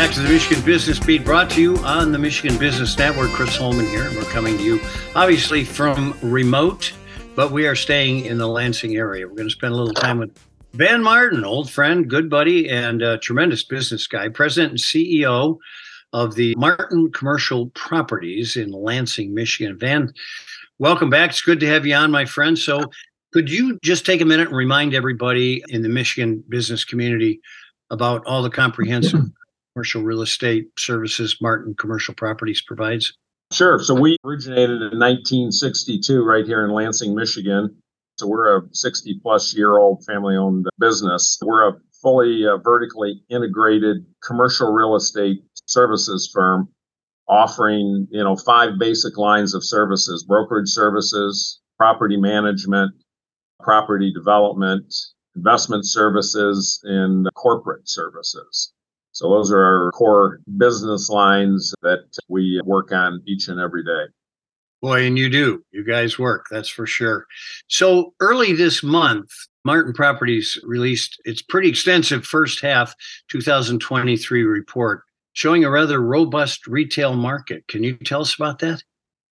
back to the Michigan Business Beat, brought to you on the Michigan Business Network. Chris Holman here. We're coming to you, obviously, from remote, but we are staying in the Lansing area. We're going to spend a little time with Van Martin, old friend, good buddy, and tremendous business guy, president and CEO of the Martin Commercial Properties in Lansing, Michigan. Van, welcome back. It's good to have you on, my friend. So, could you just take a minute and remind everybody in the Michigan business community about all the comprehensive commercial real estate services Martin Commercial Properties provides? Sure. So we originated in 1962 right here in Lansing, Michigan. So we're a 60 plus year old family owned business. We're a fully uh, vertically integrated commercial real estate services firm offering, you know, five basic lines of services, brokerage services, property management, property development, investment services, and corporate services. So those are our core business lines that we work on each and every day. Boy, and you do. You guys work, that's for sure. So early this month, Martin Properties released its pretty extensive first half 2023 report showing a rather robust retail market. Can you tell us about that?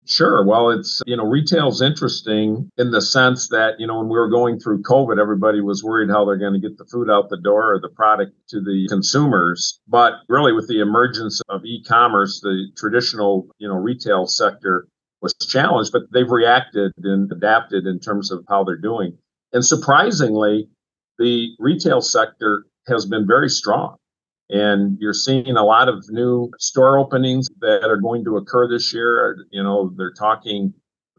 Sure. Well, it's, you know, retail's interesting in the sense that, you know, when we were going through COVID, everybody was worried how they're going to get the food out the door or the product to the consumers. But really, with the emergence of e commerce, the traditional, you know, retail sector was challenged, but they've reacted and adapted in terms of how they're doing. And surprisingly, the retail sector has been very strong. And you're seeing a lot of new store openings that are going to occur this year. You know, they're talking,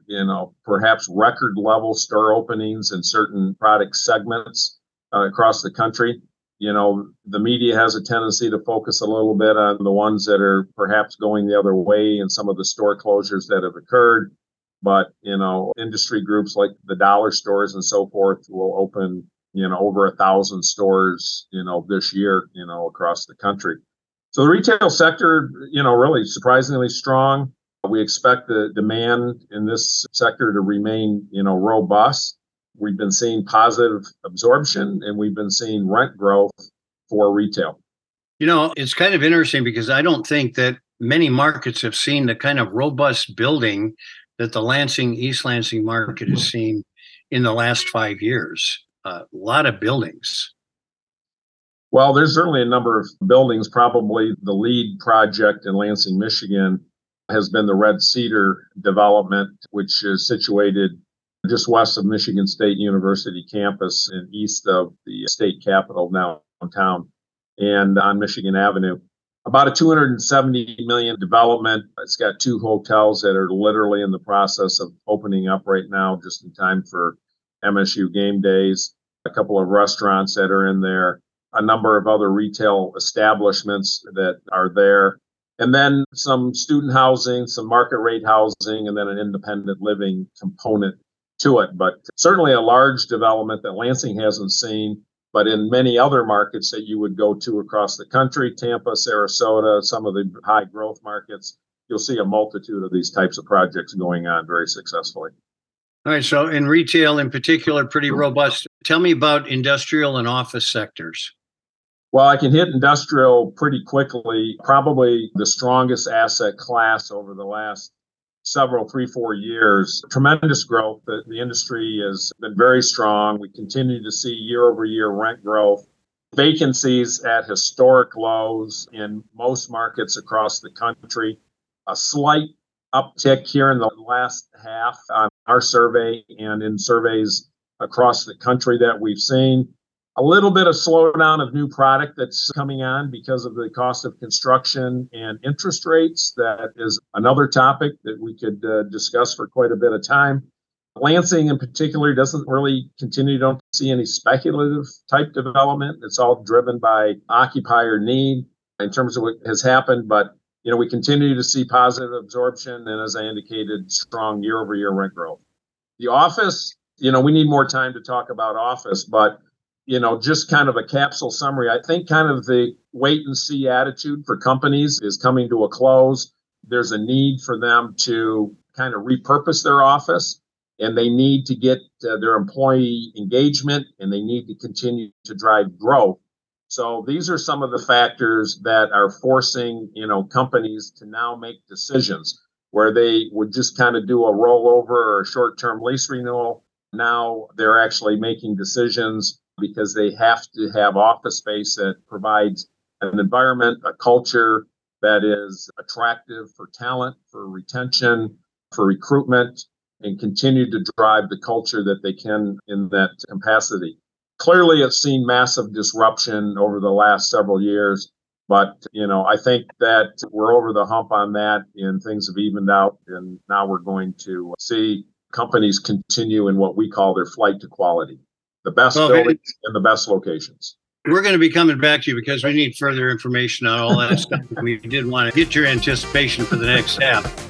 you know, perhaps record level store openings in certain product segments uh, across the country. You know, the media has a tendency to focus a little bit on the ones that are perhaps going the other way and some of the store closures that have occurred. But, you know, industry groups like the dollar stores and so forth will open you know, over a thousand stores, you know, this year, you know, across the country. So the retail sector, you know, really surprisingly strong. We expect the demand in this sector to remain, you know, robust. We've been seeing positive absorption and we've been seeing rent growth for retail. You know, it's kind of interesting because I don't think that many markets have seen the kind of robust building that the Lansing, East Lansing market has seen in the last five years a lot of buildings. Well, there's certainly a number of buildings. Probably the lead project in Lansing, Michigan, has been the Red Cedar development, which is situated just west of Michigan State University campus and east of the state capitol downtown and on Michigan Avenue. About a 270 million development. It's got two hotels that are literally in the process of opening up right now, just in time for MSU game days, a couple of restaurants that are in there, a number of other retail establishments that are there, and then some student housing, some market rate housing, and then an independent living component to it. But certainly a large development that Lansing hasn't seen, but in many other markets that you would go to across the country, Tampa, Sarasota, some of the high growth markets, you'll see a multitude of these types of projects going on very successfully. All right. So, in retail in particular, pretty robust. Tell me about industrial and office sectors. Well, I can hit industrial pretty quickly. Probably the strongest asset class over the last several, three, four years. Tremendous growth. The, the industry has been very strong. We continue to see year over year rent growth. Vacancies at historic lows in most markets across the country. A slight uptick here in the last half on our survey and in surveys across the country that we've seen. A little bit of slowdown of new product that's coming on because of the cost of construction and interest rates. That is another topic that we could uh, discuss for quite a bit of time. Lansing, in particular, doesn't really continue. Don't see any speculative type development. It's all driven by occupier need in terms of what has happened. But you know, we continue to see positive absorption and, as I indicated, strong year over year rent growth. The office, you know, we need more time to talk about office, but, you know, just kind of a capsule summary. I think kind of the wait and see attitude for companies is coming to a close. There's a need for them to kind of repurpose their office and they need to get uh, their employee engagement and they need to continue to drive growth So these are some of the factors that are forcing, you know, companies to now make decisions where they would just kind of do a rollover or a short-term lease renewal. Now they're actually making decisions because they have to have office space that provides an environment, a culture that is attractive for talent, for retention, for recruitment, and continue to drive the culture that they can in that capacity. Clearly, it's seen massive disruption over the last several years, but you know, I think that we're over the hump on that, and things have evened out, and now we're going to see companies continue in what we call their flight to quality, the best well, buildings and the best locations we're going to be coming back to you because we need further information on all that stuff. We did want to get your anticipation for the next half.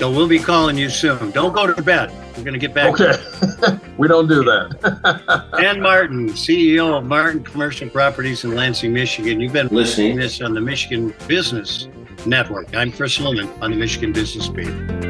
So we'll be calling you soon. Don't go to bed. We're going to get back. Okay. we don't do that. Van Martin, CEO of Martin Commercial Properties in Lansing, Michigan. You've been listening to this on the Michigan Business Network. I'm Chris Holman on the Michigan Business Beat.